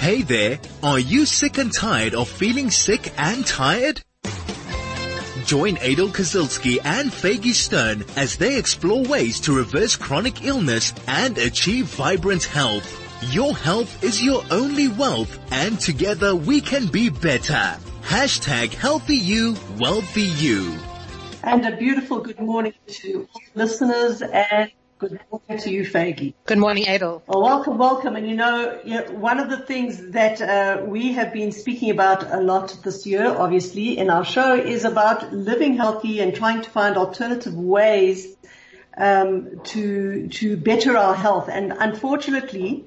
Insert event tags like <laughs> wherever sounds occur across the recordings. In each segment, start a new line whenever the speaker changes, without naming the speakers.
Hey there, are you sick and tired of feeling sick and tired? Join Adel Kazilski and Faygie Stern as they explore ways to reverse chronic illness and achieve vibrant health. Your health is your only wealth and together we can be better. Hashtag healthy you, wealthy you.
And a beautiful good morning to all listeners and Good morning to you, Faygie.
Good morning, Adel.
Well, welcome, welcome. And you know, you know one of the things that uh, we have been speaking about a lot this year, obviously, in our show is about living healthy and trying to find alternative ways um, to to better our health. And unfortunately,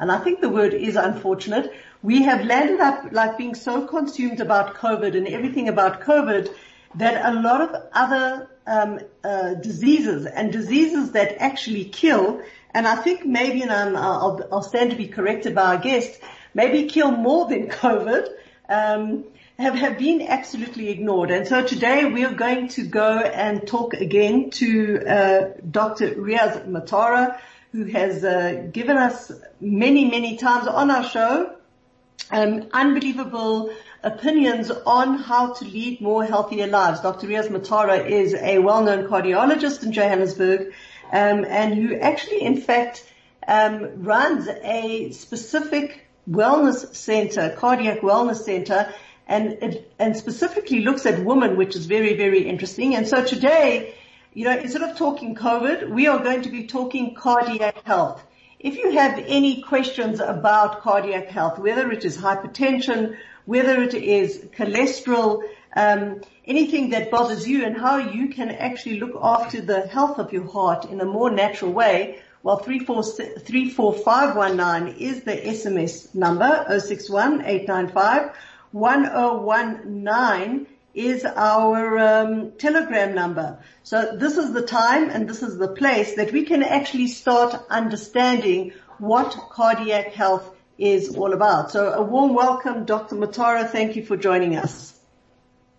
and I think the word is unfortunate, we have landed up like being so consumed about COVID and everything about COVID that a lot of other um, uh, diseases and diseases that actually kill, and I think maybe, and I'm, I'll, I'll stand to be corrected by our guest, maybe kill more than <laughs> COVID, um, have, have been absolutely ignored. And so today we're going to go and talk again to uh, Dr. Riaz Motara, who has uh, given us many, many times on our show um, unbelievable opinions on how to lead more healthier lives. Dr. Riaz Motara is a well-known cardiologist in Johannesburg, um, and who actually, in fact, um, runs a specific wellness center, cardiac wellness center, and and specifically looks at women, which is very, very interesting. And so today, you know, instead of talking COVID, we are going to be talking cardiac health. If you have any questions about cardiac health, whether it is hypertension, whether it is cholesterol, um, anything that bothers you and how you can actually look after the health of your heart in a more natural way, well, 34519 is the SMS number, 061 1019 is our um, telegram number. So this is the time and this is the place that we can actually start understanding what cardiac health is all about. So a warm welcome, Dr. Motara. Thank you for joining us.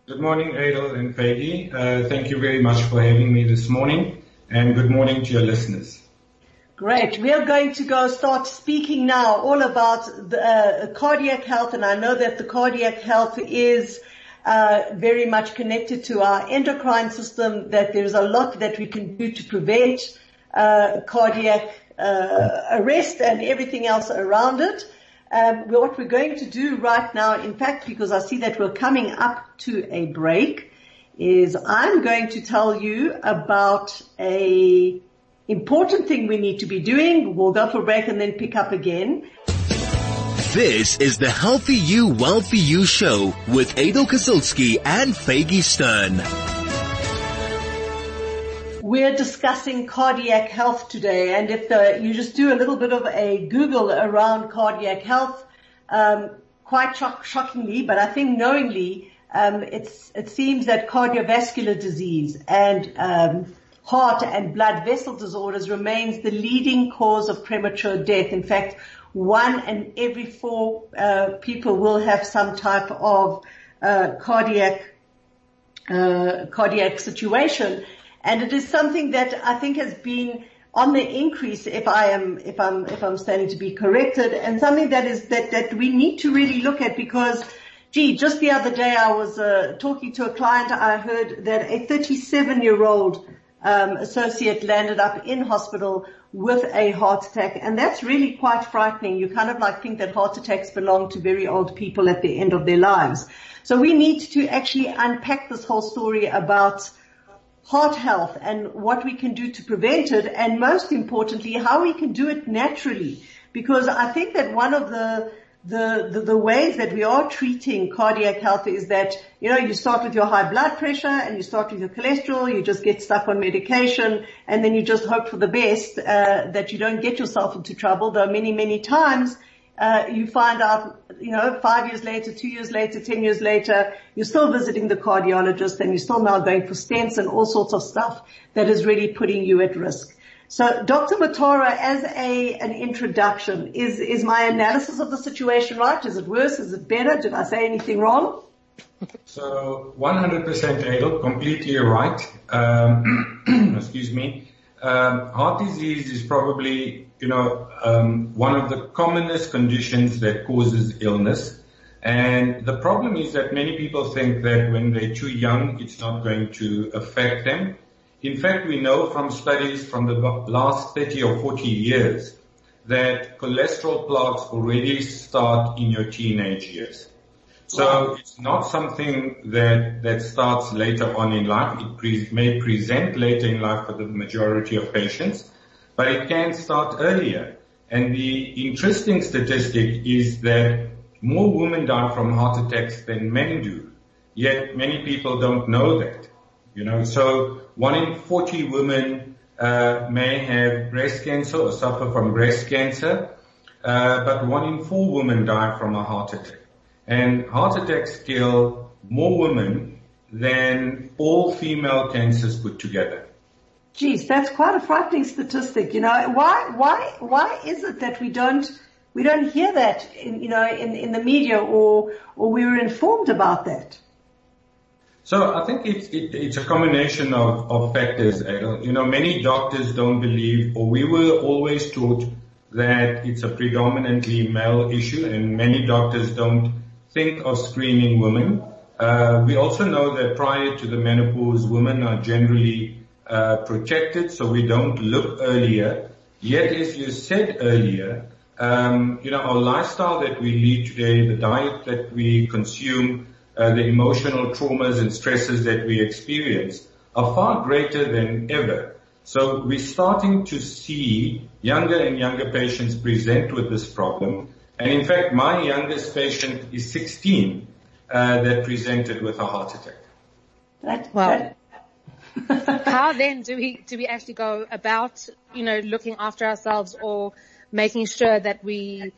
Good morning, Adel and Peggy. Uh, thank you very much for having me this morning and good morning to your listeners.
Great. We are going to go start speaking now all about the, uh, cardiac health and I know that the cardiac health is uh, very much connected to our endocrine system, that there's a lot that we can do to prevent uh, cardiac uh, arrest and everything else around it. Um, what we're going to do right now, in fact, because I see that we're coming up to a break, is I'm going to tell you about a important thing we need to be doing. We'll go for a break and then pick up again.
This is the Healthy You, Wealthy You show with Adel Kazilski and Faygie Stern.
We're discussing cardiac health today, and if the, you just do a little bit of a Google around cardiac health, um, quite shock, shockingly, but I think knowingly, um, it seems that cardiovascular disease and um, heart and blood vessel disorders remains the leading cause of premature death. In fact, one in every four uh, people will have some type of uh, cardiac uh, cardiac situation, and it is something that I think has been on the increase. If I am if I'm if I'm standing to be corrected, and something that is that that we need to really look at because. Gee, just the other day I was uh, talking to a client. I heard that a 37 year old um, associate landed up in hospital with a heart attack. And that's really quite frightening. You kind of like think that heart attacks belong to very old people at the end of their lives. So we need to actually unpack this whole story about heart health and what we can do to prevent it and most importantly how we can do it naturally. Because I think that one of the the, the, the ways that we are treating cardiac health is that, you know, you start with your high blood pressure and you start with your cholesterol, you just get stuck on medication and then you just hope for the best, uh, that you don't get yourself into trouble, though many, many times, uh, you find out, you know, five years later, two years later, ten years later, you're still visiting the cardiologist and you're still now going for stents and all sorts of stuff that is really putting you at risk. So Dr. Motara, as a, an introduction, is, is my analysis of the situation right? Is it worse? Is it better? Did I say anything wrong?
So 100% Adel, completely right. Um, <clears throat> excuse me. Um, heart disease is probably you know, um, one of the commonest conditions that causes illness. And the problem is that many people think that when they're too young, it's not going to affect them. In fact, we know from studies from the last 30 or 40 years that cholesterol plaques already start in your teenage years. So it's not something that, that starts later on in life. It pre- may present later in life for the majority of patients, but it can start earlier. And the interesting statistic is that more women die from heart attacks than men do. Yet many people don't know that. You know, so one in 40 women uh, may have breast cancer or suffer from breast cancer, uh, but one in four women die from a heart attack. And heart attacks kill more women than all female cancers put together.
Geez, that's quite a frightening statistic. You know, why, why, why is it that we don't, we don't hear that in, you know, in, in the media or, or we were informed about that?
So I think it's, it, it's a combination of, of factors, You know, many doctors don't believe, or we were always taught that it's a predominantly male issue and many doctors don't think of screening women. Uh, we also know that prior to the menopause, women are generally uh, protected, so we don't look earlier. Yet, as you said earlier, um, you know, our lifestyle that we lead today, the diet that we consume, uh, the emotional traumas and stresses that we experience are far greater than ever. So we're starting to see younger and younger patients present with this problem. And in fact, my youngest patient is 16 uh, that presented with a heart attack.
That, wow. That, <laughs> How then do we do we actually go about you know looking after ourselves or making sure that we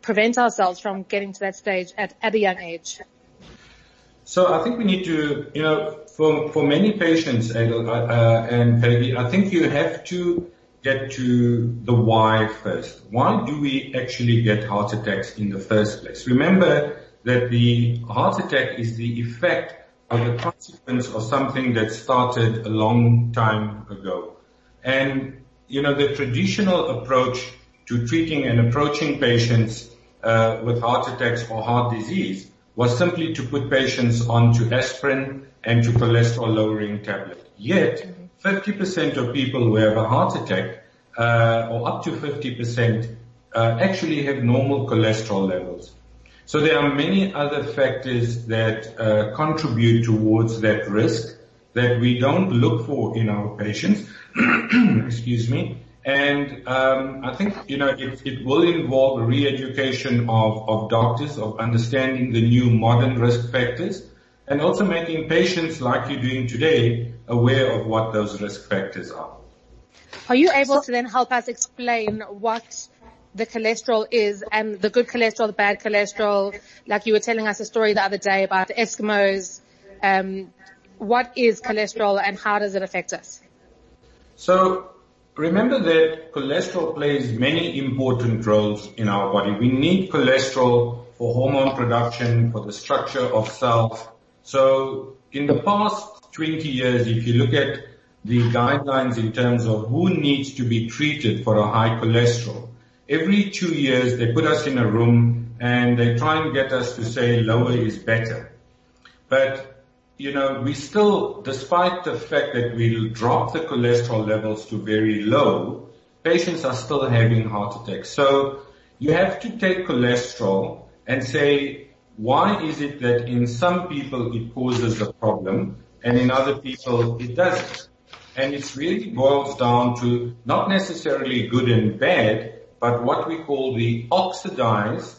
prevent ourselves from getting to that stage at, at a young age?
So I think we need to, you know, for for many patients, Adel, uh, uh, and Peggy, I think you have to get to the why first. Why do we actually get heart attacks in the first place? Remember that the heart attack is the effect are the consequence of something that started a long time ago. And, you know, the traditional approach to treating and approaching patients uh, with heart attacks or heart disease was simply to put patients onto aspirin and to cholesterol lowering tablet. Yet, 50% of people who have a heart attack, uh, or up to 50%, uh, actually have normal cholesterol levels. So there are many other factors that uh, contribute towards that risk that we don't look for in our patients. <clears throat> Excuse me. And um, I think you know it, it will involve re-education of, of doctors of understanding the new modern risk factors, and also making patients like you're doing today aware of what those risk factors are.
Are you able to then help us explain what the cholesterol is and the good cholesterol, the bad cholesterol. Like you were telling us a story the other day about the Eskimos. Um, what is cholesterol and how does it affect us?
So remember that cholesterol plays many important roles in our body. We need cholesterol for hormone production, for the structure of cells. So in the past 20 years, if you look at the guidelines in terms of who needs to be treated for a high cholesterol, every two years they put us in a room and they try and get us to say lower is better. But, you know, we still, despite the fact that we drop the cholesterol levels to very low, patients are still having heart attacks. So you have to take cholesterol and say, why is it that in some people it causes a problem and in other people it doesn't? And it really boils down to not necessarily good and bad, but what we call the oxidized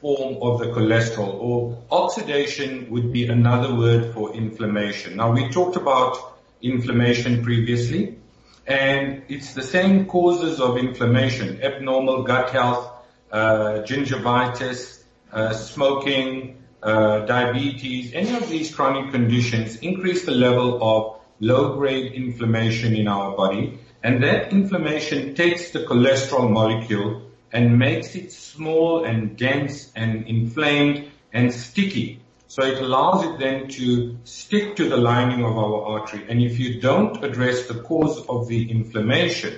form of the cholesterol or oxidation would be another word for inflammation. Now we talked about inflammation previously and it's the same causes of inflammation, abnormal gut health, uh, gingivitis, uh, smoking, uh, diabetes, any of these chronic conditions increase the level of low grade inflammation in our body and that inflammation takes the cholesterol molecule and makes it small and dense and inflamed and sticky. So it allows it then to stick to the lining of our artery. And if you don't address the cause of the inflammation,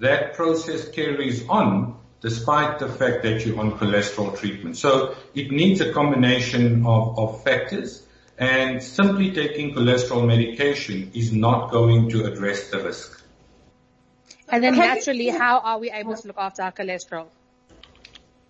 that process carries on despite the fact that you're on cholesterol treatment. So it needs a combination of, of factors and simply taking cholesterol medication is not going to address the risk.
And then naturally, how are we able to look after our cholesterol?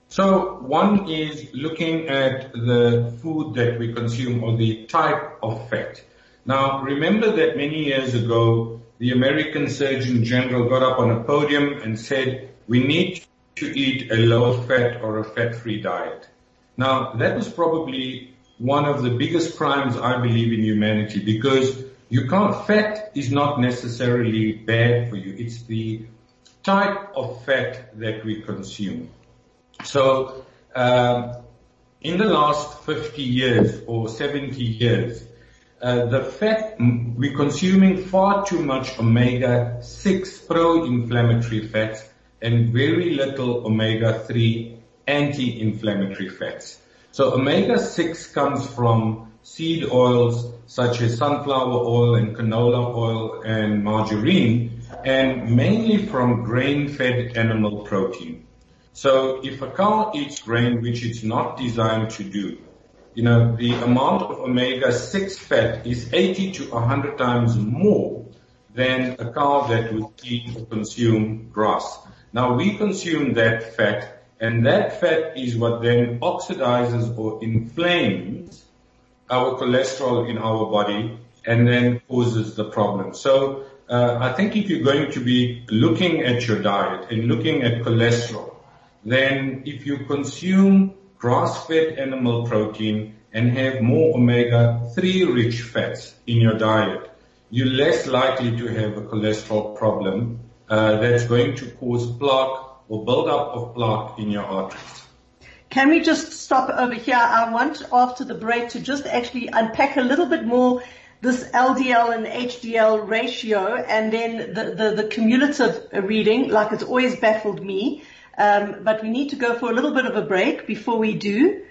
So one is looking at the food that we consume or the type of fat. Now remember that many years ago, the American Surgeon General got up on a podium and said, we need to eat a low fat or a fat free diet. Now that was probably one of the biggest crimes I believe in humanity because you can't, fat is not necessarily bad for you. It's the type of fat that we consume. So, um, in the last 50 years or 70 years, uh, the fat, we're consuming far too much omega-6 pro-inflammatory fats and very little omega-3 anti-inflammatory fats. So omega-6 comes from seed oils such as sunflower oil and canola oil and margarine and mainly from grain-fed animal protein. So if a cow eats grain, which it's not designed to do, you know, the amount of omega-6 fat is 80 to 100 times more than a cow that would eat or consume grass. Now we consume that fat and that fat is what then oxidizes or inflames our cholesterol in our body and then causes the problem. So uh, I think if you're going to be looking at your diet and looking at cholesterol, then if you consume grass-fed animal protein and have more omega-3 rich fats in your diet, you're less likely to have a cholesterol problem uh, that's going to cause plaque or buildup of plaque in your arteries.
Can we just stop over here? I want after the break to just actually unpack a little bit more this LDL and HDL ratio and then the, the, the cumulative reading, like it's always baffled me. Um, but we need to go for a little bit of a break before we do.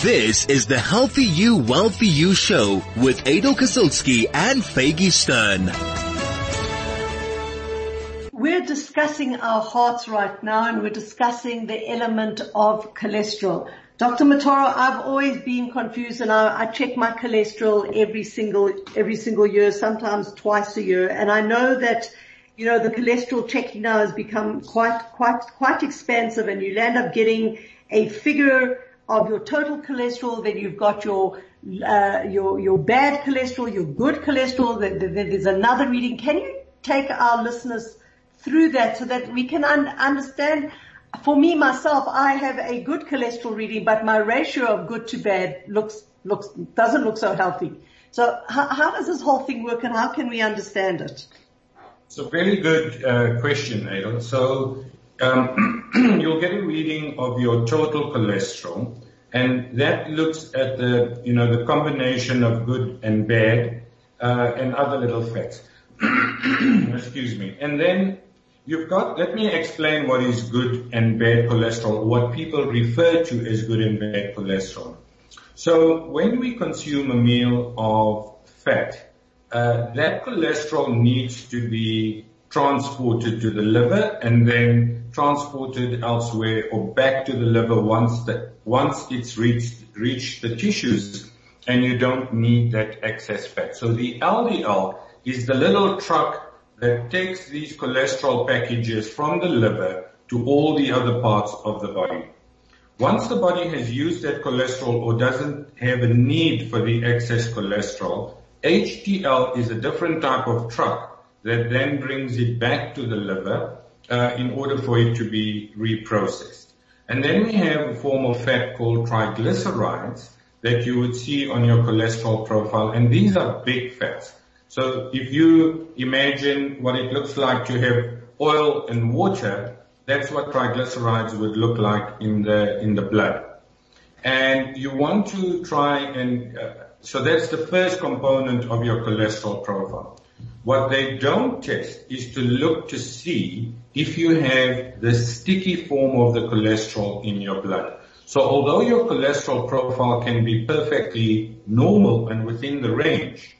This is the Healthy You, Wealthy You show with Adel Kazilsky and Faygie Stern.
We're discussing our hearts right now and we're discussing the element of cholesterol. Dr. Motara, I've always been confused and I, I, check my cholesterol every single, every single year, sometimes twice a year. And I know that, you know, the cholesterol checking now has become quite, quite, quite expensive and you end up getting a figure of your total cholesterol, then you've got your, uh, your, your bad cholesterol, your good cholesterol, there's another reading. Can you take our listeners through that so that we can un- understand. For me, myself, I have a good cholesterol reading, but my ratio of good to bad looks, looks, doesn't look so healthy. So how, how does this whole thing work and how can we understand it?
It's a very good uh, question, Adel. So um, <clears throat> you'll get a reading of your total cholesterol, and that looks at the you know the combination of good and bad uh, and other little fats. <clears throat> Excuse me. And then You've got, let me explain what is good and bad cholesterol, what people refer to as good and bad cholesterol. So when we consume a meal of fat, uh, that cholesterol needs to be transported to the liver and then transported elsewhere or back to the liver once the, once it's reached, reached the tissues and you don't need that excess fat. So the LDL is the little truck that takes these cholesterol packages from the liver to all the other parts of the body. Once the body has used that cholesterol or doesn't have a need for the excess cholesterol, HDL is a different type of truck that then brings it back to the liver uh, in order for it to be reprocessed. And then we have a form of fat called triglycerides that you would see on your cholesterol profile, and these are big fats. So if you imagine what it looks like to have oil and water, that's what triglycerides would look like in the in the blood. And you want to try and uh, so that's the first component of your cholesterol profile. What they don't test is to look to see if you have the sticky form of the cholesterol in your blood. So although your cholesterol profile can be perfectly normal and within the range,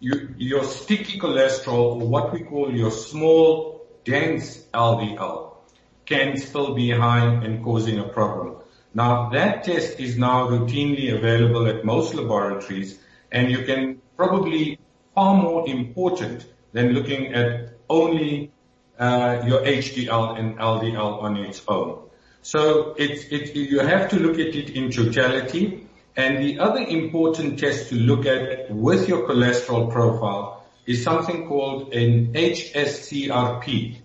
your sticky cholesterol, or what we call your small dense LDL can still be high and causing a problem. Now that test is now routinely available at most laboratories and you can probably far more important than looking at only uh, your HDL and LDL on its own. So it's, it, you have to look at it in totality. And the other important test to look at with your cholesterol profile is something called an HSCRP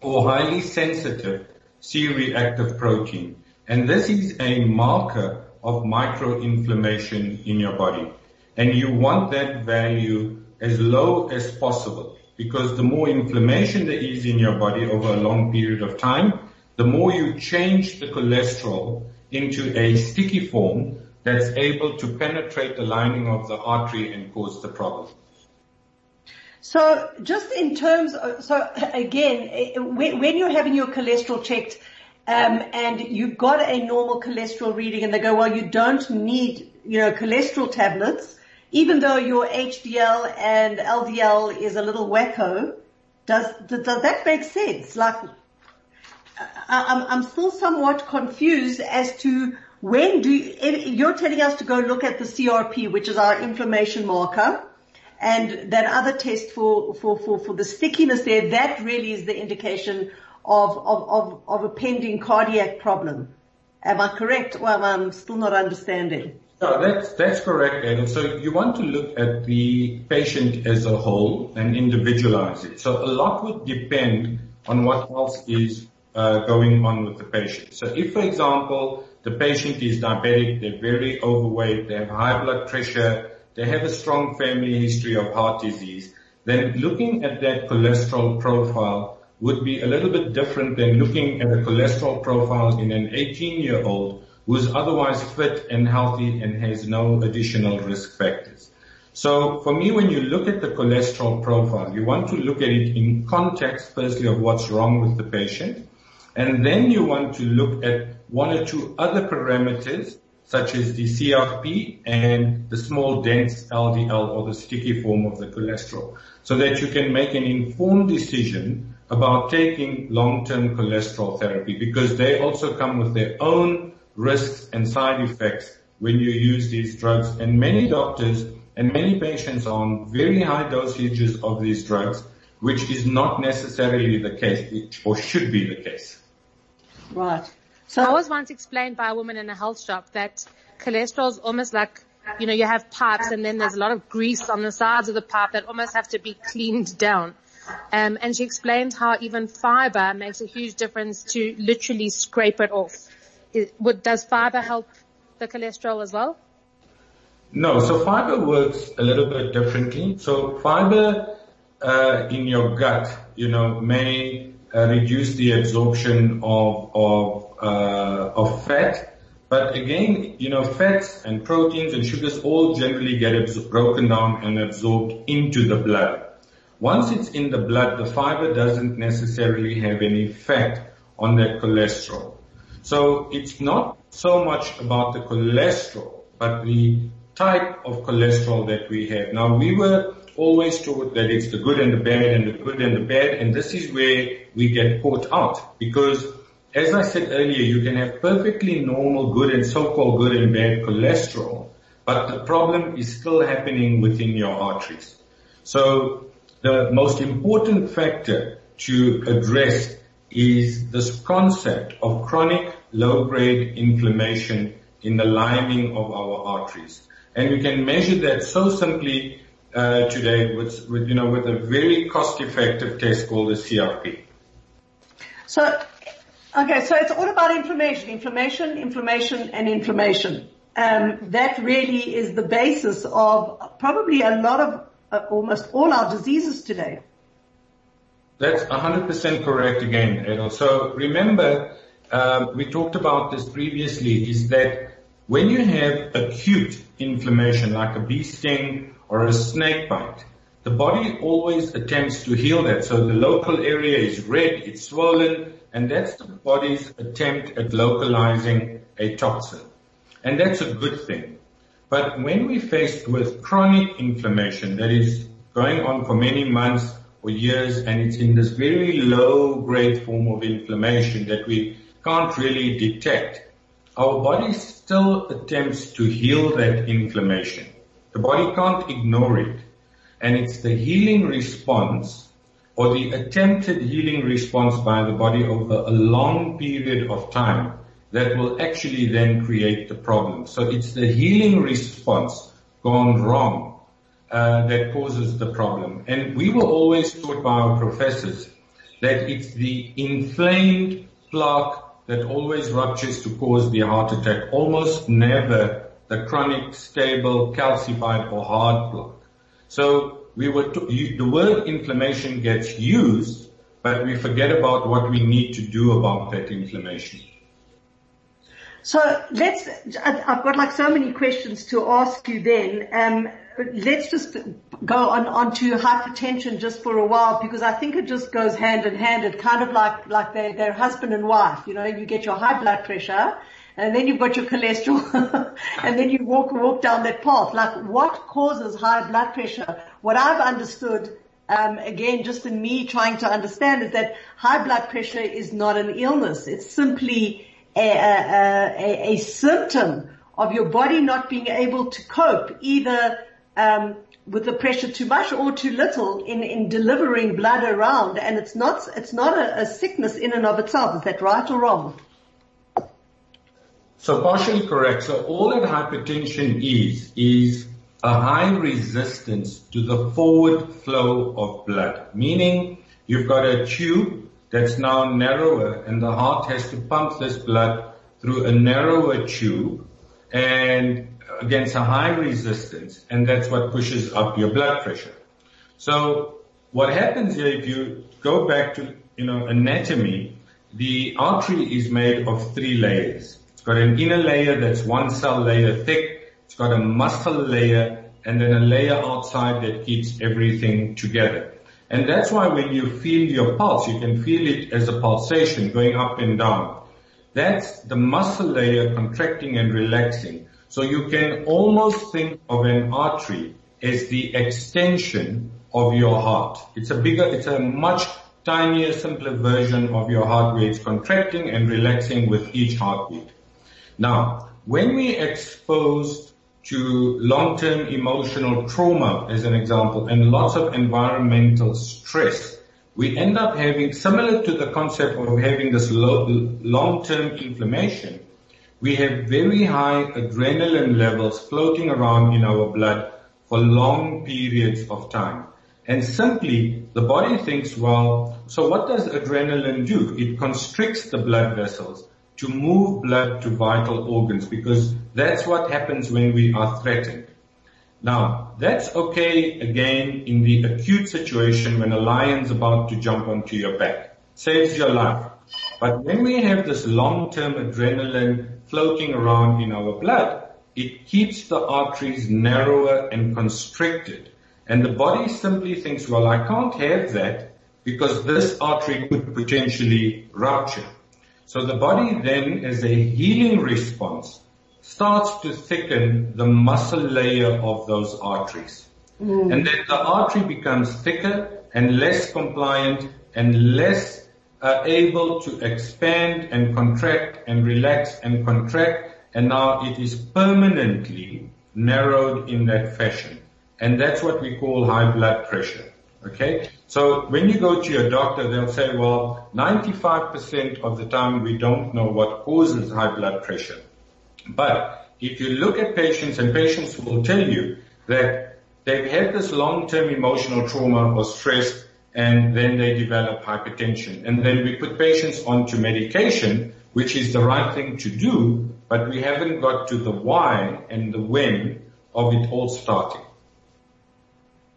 or highly sensitive C-reactive protein. And this is a marker of microinflammation in your body. And you want that value as low as possible because the more inflammation there is in your body over a long period of time, the more you change the cholesterol into a sticky form that's able to penetrate the lining of the artery and cause the problem.
So just in terms of, so again, when you're having your cholesterol checked, um, and you've got a normal cholesterol reading and they go, well, you don't need, you know, cholesterol tablets, even though your HDL and LDL is a little wacko, does, does that make sense? Like, I'm, I'm still somewhat confused as to when do you, you're telling us to go look at the CRP, which is our inflammation marker, and that other test for, for, for, for the stickiness there, that really is the indication of, of, of, of a pending cardiac problem. Am I correct? Well, I'm still not understanding.
No, that's, that's correct, Ed. So you want to look at the patient as a whole and individualize it. So a lot would depend on what else is uh, going on with the patient. So if, for example, the patient is diabetic, they're very overweight, they have high blood pressure, they have a strong family history of heart disease, then looking at that cholesterol profile would be a little bit different than looking at a cholesterol profile in an 18 year old who's otherwise fit and healthy and has no additional risk factors. So for me, when you look at the cholesterol profile, you want to look at it in context, firstly, of what's wrong with the patient. And then you want to look at one or two other parameters, such as the CRP and the small dense LDL or the sticky form of the cholesterol, so that you can make an informed decision about taking long-term cholesterol therapy because they also come with their own risks and side effects when you use these drugs. And many doctors and many patients are on very high dosages of these drugs, which is not necessarily the case, or should be the case.
Right.
So I was once explained by a woman in a health shop that cholesterol is almost like, you know, you have pipes and then there's a lot of grease on the sides of the pipe that almost have to be cleaned down. Um, and she explained how even fiber makes a huge difference to literally scrape it off would, does fiber help the cholesterol as well?
No, so fiber works a little bit differently. So fiber in your gut, you know, may uh, reduce the absorption of of uh, of fat, but again, you know, fats and proteins and sugars all generally get broken down and absorbed into the blood. Once it's in the blood, the fiber doesn't necessarily have any effect on that cholesterol. So it's not so much about the cholesterol, but the type of cholesterol that we have. Now we were always taught that it's the good and the bad and the good and the bad, and this is where we get caught out because as I said earlier, you can have perfectly normal good and so-called good and bad cholesterol, but the problem is still happening within your arteries. So the most important factor to address is this concept of chronic low-grade inflammation in the lining of our arteries. And we can measure that so simply uh, today with, with, you know, with a very cost-effective test called the CRP.
So, okay, so it's all about inflammation, inflammation, inflammation, and inflammation. Um, that really is the basis of probably a lot of uh, almost all our diseases today.
That's 100% correct again, Edel. So remember, um, we talked about this previously, is that when you have acute inflammation like a bee sting or a snake bite, the body always attempts to heal that. So the local area is red, it's swollen, and that's the body's attempt at localizing a toxin. And that's a good thing. But when we're faced with chronic inflammation that is going on for many months or years and it's in this very low grade form of inflammation that we can't really detect, our body still attempts to heal that inflammation. The body can't ignore it. And it's the healing response or the attempted healing response by the body over a long period of time that will actually then create the problem. So it's the healing response gone wrong uh, that causes the problem. And we were always taught by our professors that it's the inflamed plaque that always ruptures to cause the heart attack, almost never the chronic, stable, calcified or hard plaque. So we were the word inflammation gets used, but we forget about what we need to do about that inflammation.
So let's, I've got like so many questions to ask you then. Um, let's just go on, on to hypertension just for a while because I think it just goes hand in hand. It's kind of like, like they're, they're husband and wife. You know, you get your high blood pressure and then you've got your cholesterol <laughs> and then you walk, walk down that path. Like what causes high blood pressure? What I've understood um, again, just in me trying to understand is that high blood pressure is not an illness. It's simply a, a, a, a symptom of your body not being able to cope either um, with the pressure too much or too little in, in delivering blood around. And it's not it's not a, a sickness in and of itself. Is that right or wrong?
So partially correct. So all that hypertension is is a high resistance to the forward flow of blood, meaning you've got a tube that's now narrower and the heart has to pump this blood through a narrower tube and against a high resistance and that's what pushes up your blood pressure. So what happens here if you go back to, you know, anatomy, the artery is made of three layers. It's got an inner layer that's one cell layer thick. It's got a muscle layer and then a layer outside that keeps everything together. And that's why when you feel your pulse, you can feel it as a pulsation going up and down. That's the muscle layer contracting and relaxing. So you can almost think of an artery as the extension of your heart. It's a bigger, it's a much tinier, simpler version of your heart where it's contracting and relaxing with each heartbeat. Now, when we exposed to long-term emotional trauma, as an example, and lots of environmental stress, we end up having, similar to the concept of having this long-term inflammation, we have very high adrenaline levels floating around in our blood for long periods of time. And simply, the body thinks, well, so what does adrenaline do? It constricts the blood vessels to move blood to vital organs because that's what happens when we are threatened. Now, that's okay again in the acute situation when a lion's about to jump onto your back. Saves your life. But when we have this long-term adrenaline floating around in our blood, it keeps the arteries narrower and constricted. And the body simply thinks, well, I can't have that because this artery could potentially rupture. So the body then, as a healing response, starts to thicken the muscle layer of those arteries. Mm. And then the artery becomes thicker and less compliant and less uh, able to expand and contract and relax and contract. And now it is permanently narrowed in that fashion. And that's what we call high blood pressure. Okay? So when you go to your doctor, they'll say, well, 95% of the time we don't know what causes high blood pressure. But if you look at patients and patients will tell you that they've had this long-term emotional trauma or stress and then they develop hypertension. And then we put patients onto medication, which is the right thing to do, but we haven't got to the why and the when of it all starting.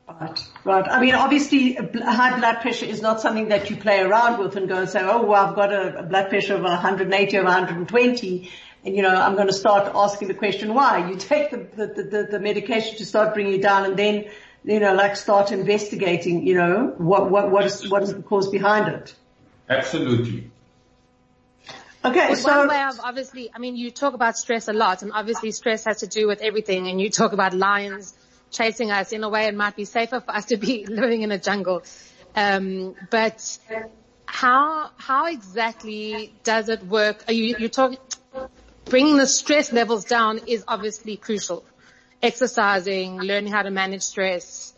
Right, right. I mean, obviously, high blood pressure is not something that you play around with and go and say, oh, well, I've got a blood pressure of 180 or 120 and you know, I'm going to start asking the question why. You take the, the, the, the medication to start bringing it down and then, you know, like start investigating, you know, what, what, what is, what is the cause behind it?
Absolutely.
Okay,
well, so one way of obviously, I mean, you talk about stress a lot, and obviously stress has to do with everything. And you talk about lions chasing us. In a way, it might be safer for us to be <laughs> living in a jungle. Um, but how, how exactly does it work? Are you, you're talking, bringing the stress levels down is obviously crucial. Exercising, learning how to manage stress.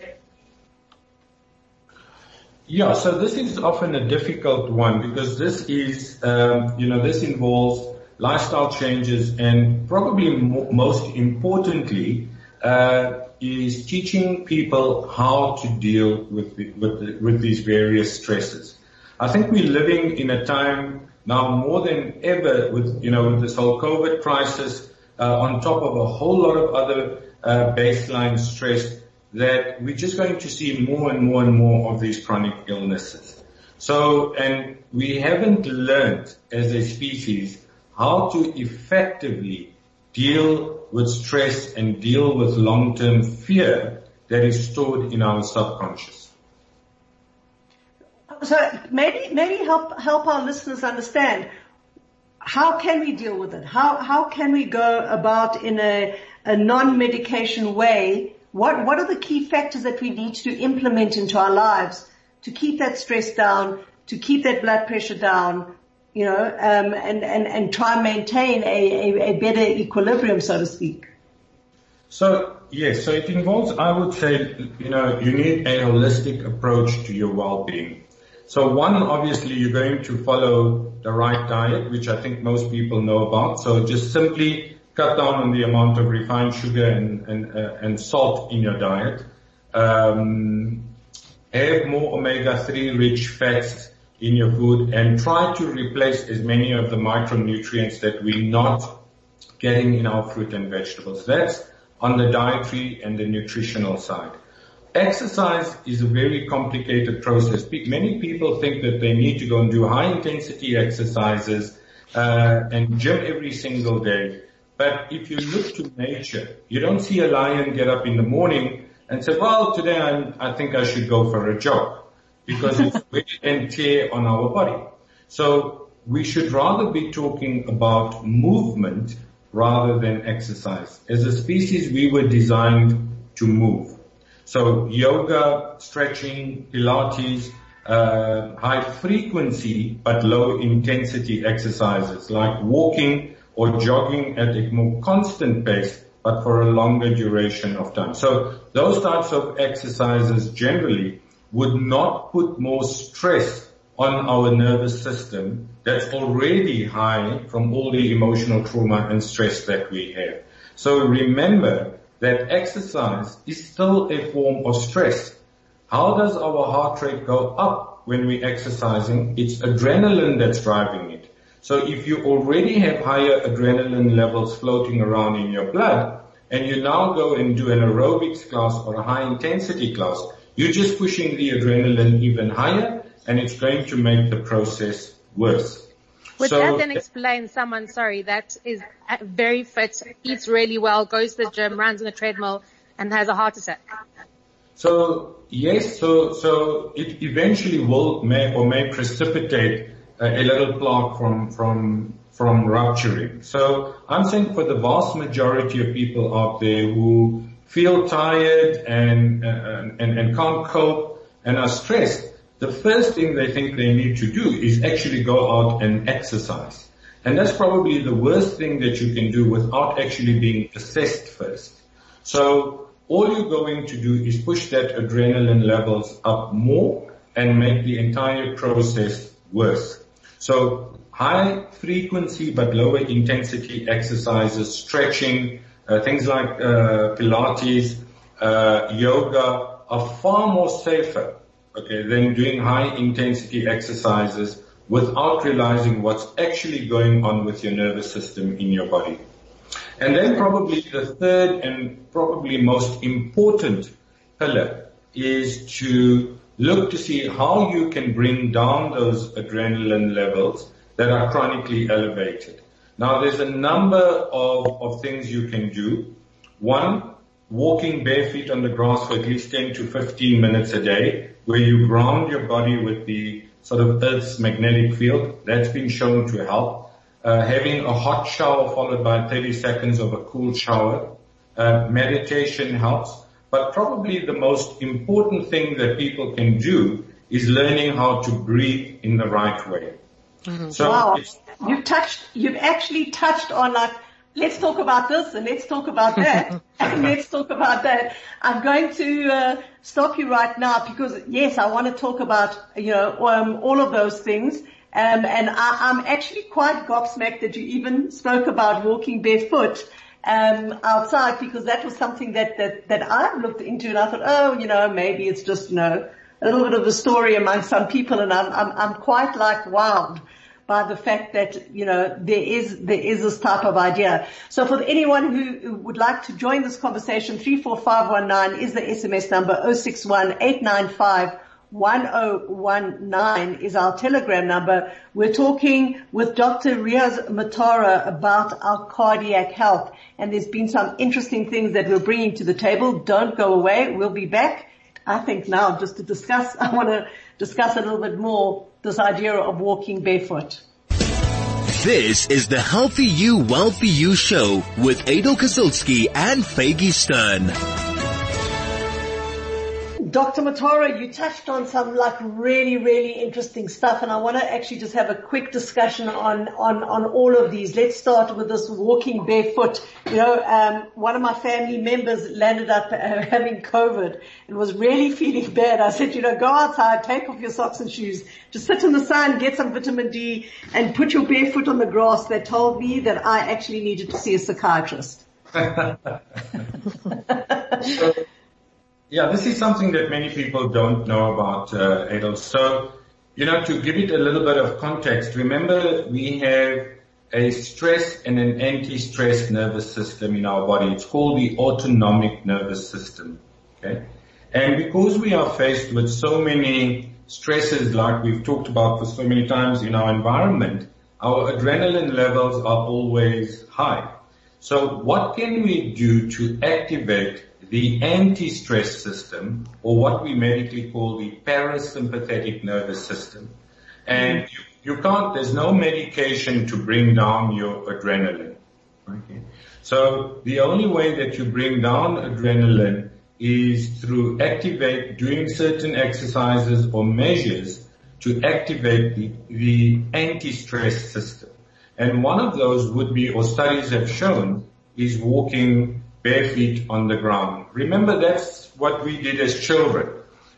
Yeah, so this is often a difficult one because this is, um, you know, this involves lifestyle changes and probably mo- most importantly, uh, is teaching people how to deal with the, with, the, with these various stresses. I think we're living in a time now more than ever with you know with this whole COVID crisis uh, on top of a whole lot of other Uh, baseline stress that we're just going to see more and more and more of these chronic illnesses. So, and we haven't learned as a species how to effectively deal with stress and deal with long-term fear that is stored in our subconscious.
So maybe, maybe help, help our listeners understand how can we deal with it? How, how can we go about in a, a non-medication way? What, what are the key factors that we need to implement into our lives to keep that stress down, to keep that blood pressure down, you know, um, and, and, and try and maintain a, a, a better equilibrium, so to speak?
So yes, so it involves, I would say, you know, you need a holistic approach to your well-being. So one, obviously, you're going to follow the right diet, which I think most people know about. So just simply cut down on the amount of refined sugar and and, uh, and salt in your diet. Um, have more omega-3 rich fats in your food and try to replace as many of the micronutrients that we're not getting in our fruit and vegetables. That's on the dietary and the nutritional side. Exercise is a very complicated process. Many people think that they need to go and do high intensity exercises uh, and gym every single day. But if you look to nature, you don't see a lion get up in the morning and say, well, today I'm, I think I should go for a jog because it's <laughs> wear and tear on our body. So we should rather be talking about movement rather than exercise. As a species, we were designed to move. So yoga, stretching, Pilates, uh, high frequency but low intensity exercises like walking or jogging at a more constant pace but for a longer duration of time. So those types of exercises generally would not put more stress on our nervous system that's already high from all the emotional trauma and stress that we have. So remember that exercise is still a form of stress. How does our heart rate go up when we're exercising? It's adrenaline that's driving it. So if you already have higher adrenaline levels floating around in your blood, and you now go and do an aerobics class or a high intensity class, you're just pushing the adrenaline even higher, and it's going to make the process worse.
Would so, that then explain someone, sorry, that is very fit, eats really well, goes to the gym, runs on a treadmill, and has a heart attack?
So yes, so so it eventually will may or may precipitate a, little plaque from from from rupturing. So I'm saying for the vast majority of people out there who feel tired and and, and, and can't cope and are stressed, the first thing they think they need to do is actually go out and exercise. And that's probably the worst thing that you can do without actually being assessed first. So all you're going to do is push that adrenaline levels up more and make the entire process worse. So high frequency but lower intensity exercises, stretching, uh, things like uh, Pilates, uh, yoga are far more safer okay, then doing high intensity exercises without realizing what's actually going on with your nervous system in your body. And then probably the third and probably most important pillar is to look to see how you can bring down those adrenaline levels that are chronically elevated. Now there's a number of, of things you can do. One, walking bare feet on the grass for at least 10 to 15 minutes a day where you ground your body with the sort of Earth's magnetic field. That's been shown to help. Uh, having a hot shower followed by 30 seconds of a cool shower. Uh, meditation helps. But probably the most important thing that people can do is learning how to breathe in the right way.
Mm-hmm. So wow. you've touched, you've actually touched on like, let's talk about this and let's talk about that <laughs> and let's talk about that. I'm going to uh, stop you right now because yes, I want to talk about, you know, um, all of those things. Um, and I, am actually quite gobsmacked that you even spoke about walking barefoot um, outside because that was something that, that, that I looked into and I thought, oh, you know, maybe it's just, you know, a little bit of a story among some people and I'm, I'm, I'm quite like wowed by the fact that, you know, there is, there is this type of idea. So for anyone who, who would like to join this conversation, 34519 is the SMS number 061 1019 is our telegram number. We're talking with Dr. Riaz Motara about our cardiac health and there's been some interesting things that we're bringing to the table. Don't go away. We'll be back. I think now just to discuss, <laughs> I want to discuss a little bit more this idea of walking barefoot.
This is the Healthy You, Wealthy You show with Adel Kazilski and Faygie Stern.
Dr. Motara, you touched on some like really, really interesting stuff and I want to actually just have a quick discussion on, on, on all of these. Let's start with this walking barefoot. You know, um, one of my family members landed up uh, <laughs> having COVID and was really feeling bad. I said, you know, go outside, take off your socks and shoes, just sit in the sun, get some vitamin D and put your barefoot on the grass. They told me that I actually needed to see a psychiatrist. <laughs>
Yeah, this is something that many people don't know about uh. So, you know, to give it a little bit of context, remember we have a stress and an anti-stress nervous system in our body. It's called the autonomic nervous system. Okay. And because we are faced with so many stresses like we've talked about for so many times in our environment, our adrenaline levels are always high. So what can we do to activate the anti-stress system, or what we medically call the parasympathetic nervous system. And you, you can't, there's no medication to bring down your adrenaline. Okay. So the only way that you bring down adrenaline is through activate, doing certain exercises or measures to activate the, the anti-stress system. And one of those would be, or studies have shown, is walking bare feet on the ground. Remember that's what we did as children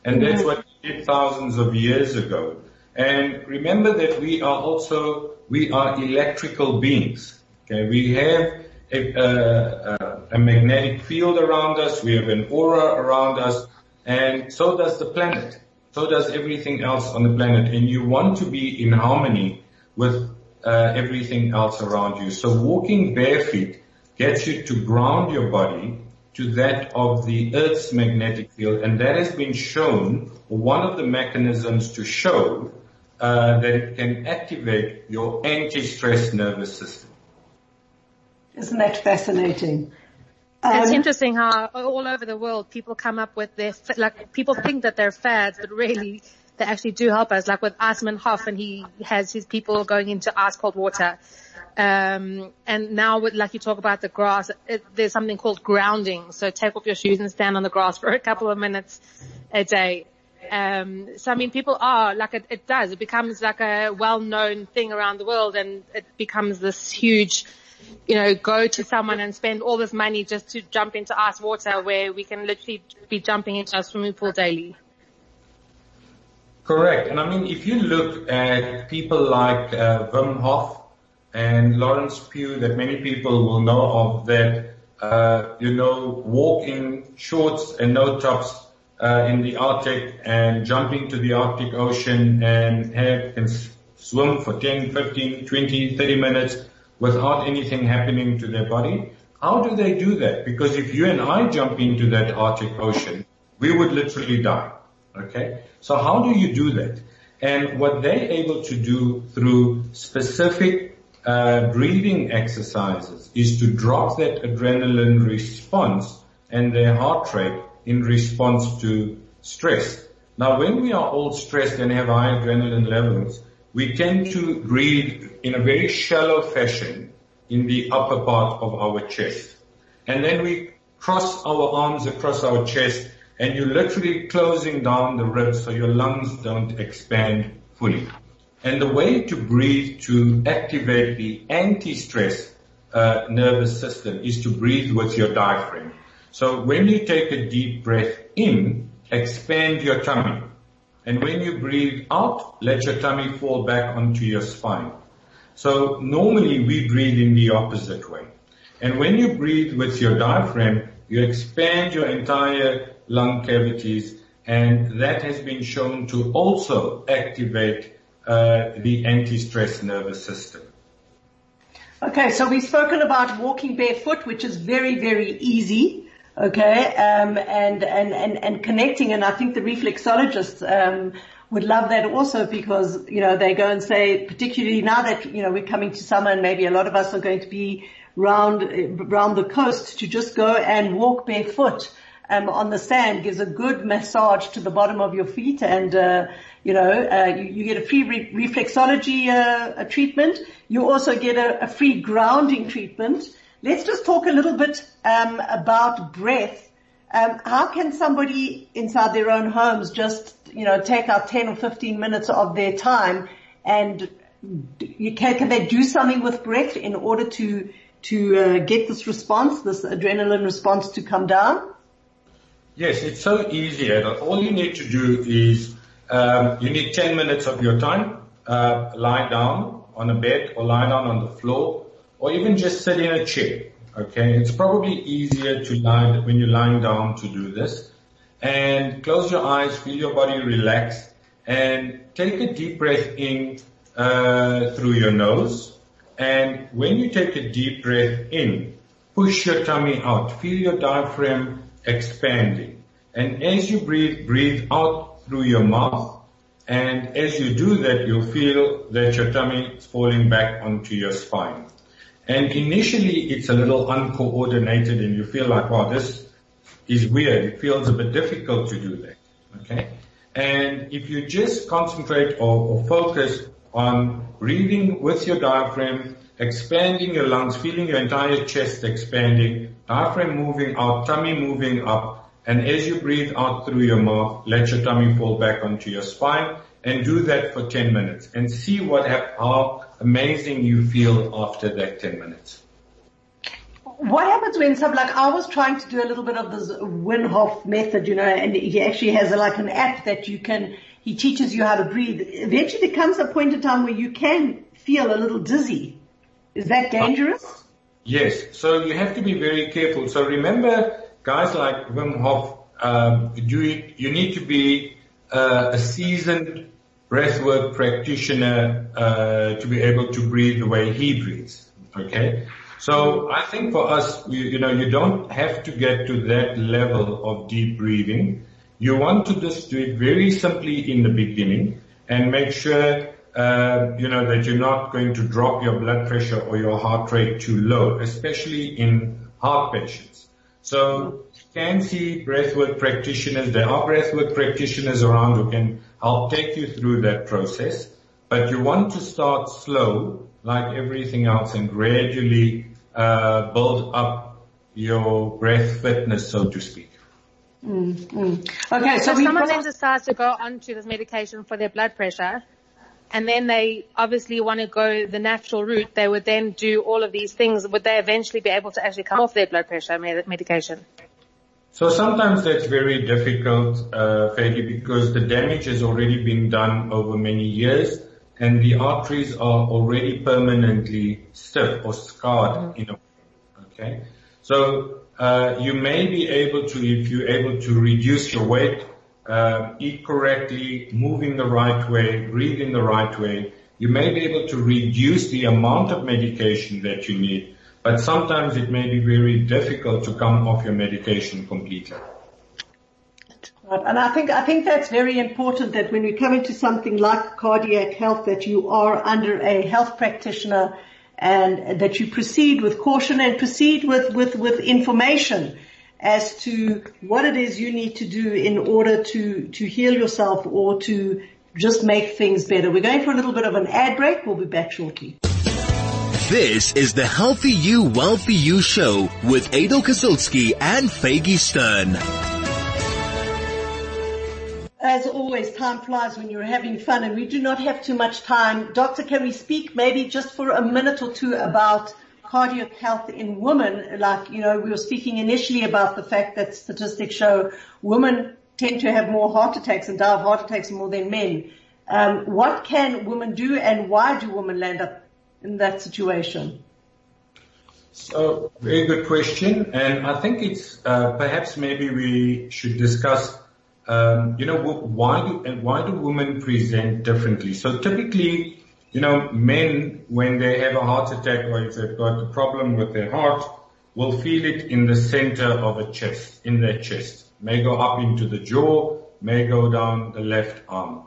and that's what we did thousands of years ago. And remember that we are also, we are electrical beings. Okay, we have a, a, a magnetic field around us, we have an aura around us, and so does the planet. So does everything else on the planet. And you want to be in harmony with uh, everything else around you. So walking bare feet gets you to ground your body to that of the Earth's magnetic field, and that has been shown, one of the mechanisms to show uh, that it can activate your anti-stress nervous system.
Isn't that fascinating?
Um, it's interesting how all over the world people come up with their, like people think that they're fads, but really they actually do help us. Like with Iceman Hof and he has his people going into ice cold water um, and now with, like you talk about the grass, it, there's something called grounding. So take off your shoes and stand on the grass <laughs> for a couple of minutes a day. Um, so I mean, people are like it, it does. It becomes like a well-known thing around the world, and it becomes this huge, you know, go to someone and spend all this money just to jump into ice water, where we can literally be jumping into a swimming pool daily.
Correct, and I mean, if you look at people like uh, Wim Hof, and Lawrence Pugh that many people will know of that, uh, you know, walk in shorts and no tops uh, in the Arctic and jump into the Arctic Ocean and have can swim for 10, 15, 20, 30 minutes without anything happening to their body. How do they do that? Because if you and I jump into that Arctic Ocean, we would literally die. Okay? So how do you do that? And what they're able to do through specific uh, breathing exercises is to drop that adrenaline response and their heart rate in response to stress. Now when we are all stressed and have high adrenaline levels, we tend to breathe in a very shallow fashion in the upper part of our chest. And then we cross our arms across our chest and you're literally closing down the ribs so your lungs don't expand fully. And the way to breathe to activate the anti-stress uh, nervous system is to breathe with your diaphragm. So when you take a deep breath in, expand your tummy. And when you breathe out, let your tummy fall back onto your spine. So normally we breathe in the opposite way. And when you breathe with your diaphragm, you expand your entire lung cavities, and that has been shown to also activate the anti-stress nervous system.
Okay, so we've spoken about walking barefoot, which is very, very easy. Okay, um, and, and, and, and connecting, and I think the reflexologists, um, would love that also because, you know, they go and say, particularly now that, you know, we're coming to summer and maybe a lot of us are going to be round, round the coast to just go and walk barefoot um, on the sand gives a good massage to the bottom of your feet and, uh, you know, uh, you, you, get a free re- reflexology uh, treatment. You also get a, a, free grounding treatment. Let's just talk a little bit um, about breath. Um, how can somebody inside their own homes just, you know, take out 10 or 15 minutes of their time and you can, can they do something with breath in order to, to uh, get this response, this adrenaline response to come down?
Yes, it's so easy. All you need to do is um, you need 10 minutes of your time. Uh, lie down on a bed or lie down on the floor or even just sit in a chair. Okay, it's probably easier to lie when you're lying down to do this. And close your eyes, feel your body relax, and take a deep breath in uh, through your nose. And when you take a deep breath in, push your tummy out. Feel your diaphragm expanding. And as you breathe, breathe out through your mouth. And as you do that, you'll feel that your tummy is falling back onto your spine. And initially it's a little uncoordinated and you feel like, wow, this is weird. It feels a bit difficult to do that. Okay. And if you just concentrate or, or focus on breathing with your diaphragm, expanding your lungs, feeling your entire chest expanding, diaphragm moving out, tummy moving up, and as you breathe out through your mouth, let your tummy fall back onto your spine and do that for 10 minutes and see what how amazing you feel after that 10 minutes.
What happens when some, like I was trying to do a little bit of this Wim Hof method, you know, and he actually has a, like an app that you can, he teaches you how to breathe. Eventually there comes a point in time where you can feel a little dizzy. Is that dangerous?
Yes. So you have to be very careful. So remember, guys like Wim Hof, um, you, you need to be uh, a seasoned breathwork practitioner uh, to be able to breathe the way he breathes. Okay. So I think for us, you, you know, you don't have to get to that level of deep breathing. You want to just do it very simply in the beginning and make sure uh, you know, that you're not going to drop your blood pressure or your heart rate too low, especially in heart patients. So you can see breathwork practitioners. There are breathwork practitioners around who can help take you through that process, but you want to start slow, like everything else, and gradually uh, build up your breath fitness, so to speak.
Mm, mm. Okay,
so, so if someone then decides to go onto this medication for their blood pressure, and then they obviously want to go the natural route, they would then do all of these things. Would they eventually be able to actually come off their blood pressure medication?
So sometimes that's very difficult, uh, because the damage has already been done over many years and the arteries are already permanently stiff or scarred mm-hmm. in a. Okay. So, uh, you may be able to, if you're able to reduce your weight, Uh, eat correctly, move in the right way, breathe in the right way, you may be able to reduce the amount of medication that you need, but sometimes it may be very difficult to come off your medication completely.
And I think I think that's very important that when we come into something like cardiac health, that you are under a health practitioner and that you proceed with caution and proceed with with with information as to what it is you need to do in order to, to heal yourself or to just make things better. We're going for a little bit of an ad break. We'll be back shortly.
This is the Healthy You, Wealthy You show with Adel Kazilski and Faygie Stern.
As always, time flies when you're having fun and we do not have too much time. Doctor, can we speak maybe just for a minute or two about cardiac health in women? Like, you know, we were speaking initially about the fact that statistics show women tend to have more heart attacks and die of heart attacks more than men. Um, what can women do and why do women land up in that situation?
So, very good question. And I think it's, uh, perhaps maybe we should discuss um, you know, why do why do women present differently? So typically, you know, men when they have a heart attack or if they've got a problem with their heart, will feel it in the center of a chest, in their chest. May go up into the jaw, may go down the left arm.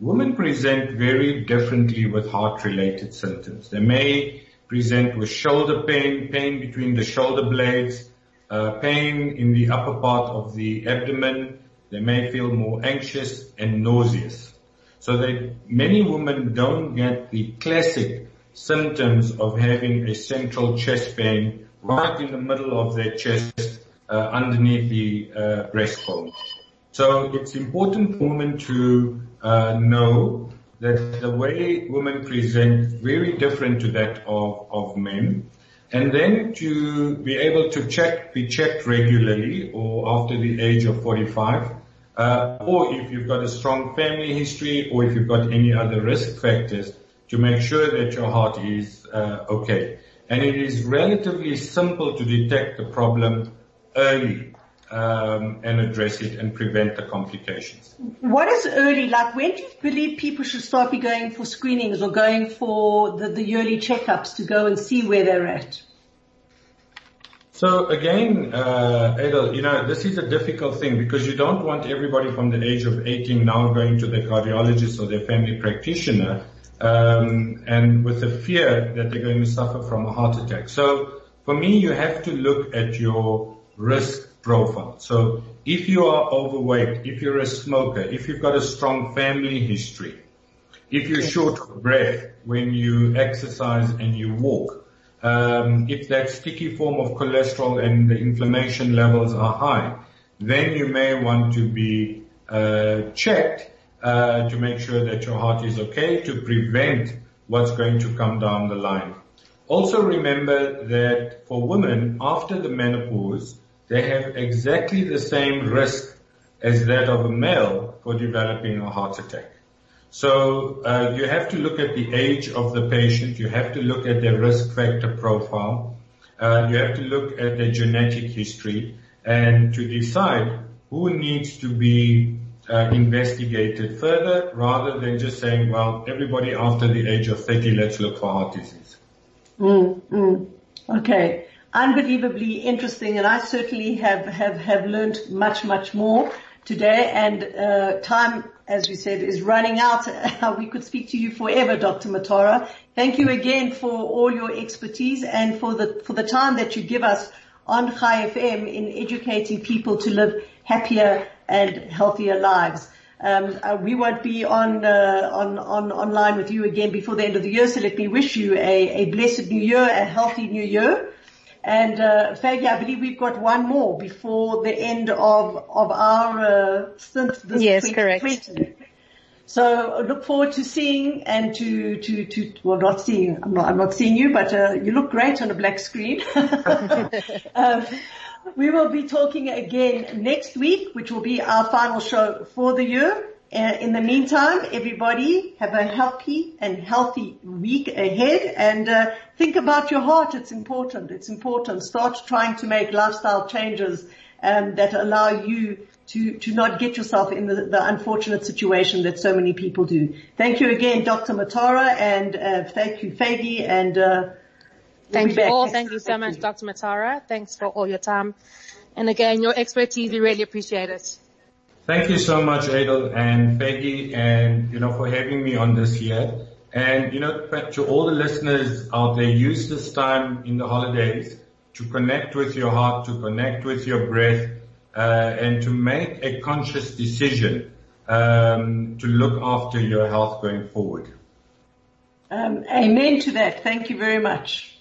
Women present very differently with heart-related symptoms. They may present with shoulder pain, pain between the shoulder blades, uh, pain in the upper part of the abdomen, they may feel more anxious and nauseous. So that many women don't get the classic symptoms of having a central chest pain right in the middle of their chest, uh, underneath the uh, breastbone. So it's important for women to uh, know that the way women present very different to that of, of men. And then to be able to check, be checked regularly or after the age of 45 uh, or if you've got a strong family history, or if you've got any other risk factors, to make sure that your heart is uh, okay. And it is relatively simple to detect the problem early um, and address it and prevent the complications.
What is early? Like when do you believe people should start be going for screenings or going for the, the yearly checkups to go and see where they're at?
So again, uh, Adel, you know, this is a difficult thing because you don't want everybody from the age of 18 now going to their cardiologist or their family practitioner, um, and with the fear that they're going to suffer from a heart attack. So for me, you have to look at your risk profile. So if you are overweight, if you're a smoker, if you've got a strong family history, if you're short of breath when you exercise and you walk, if that sticky form of cholesterol and the inflammation levels are high, then you may want to be uh, checked uh, to make sure that your heart is okay to prevent what's going to come down the line. Also remember that for women after the menopause, they have exactly the same risk as that of a male for developing a heart attack. So uh, you have to look at the age of the patient. You have to look at their risk factor profile. Uh, you have to look at their genetic history and to decide who needs to be uh, investigated further rather than just saying, well, everybody after the age of 30, let's look for heart disease.
Mm, mm. Okay. Unbelievably interesting and I certainly have, have, have learned much, much more today and time as we said, is running out. <laughs> we could speak to you forever, Dr. Motara. Thank you again for all your expertise and for the, for the time that you give us on Chai FM in educating people to live happier and healthier lives. Um, uh, we won't be on, uh, on, on, online with you again before the end of the year, so let me wish you a, a blessed new year, a healthy new year. And uh, Faygie, I believe we've got one more before the end of of our uh, stint.
This yes, correct.
So look forward to seeing and to to to well, not seeing. I'm not I'm not seeing you, but uh, you look great on a black screen. <laughs> um, we will be talking again next week, which will be our final show for the year. Uh, in the meantime, everybody have a happy and healthy week ahead and uh, think about your heart. It's important. It's important. Start trying to make lifestyle changes um, that allow you to, to not get yourself in the, the, unfortunate situation that so many people do. Thank you again, Dr. Motara, and uh, thank you, Faygie, and uh,
Thank you all. Thank you so much, Dr. Motara. Thanks for all your time. And again, your expertise, we really appreciate it.
Thank you so much, Adel and Peggy, and you know for having me on this year. And you know, to all the listeners out there, use this time in the holidays to connect with your heart, to connect with your breath, uh, and to make a conscious decision um, to look after your health going forward.
Um, amen to that. Thank you very much.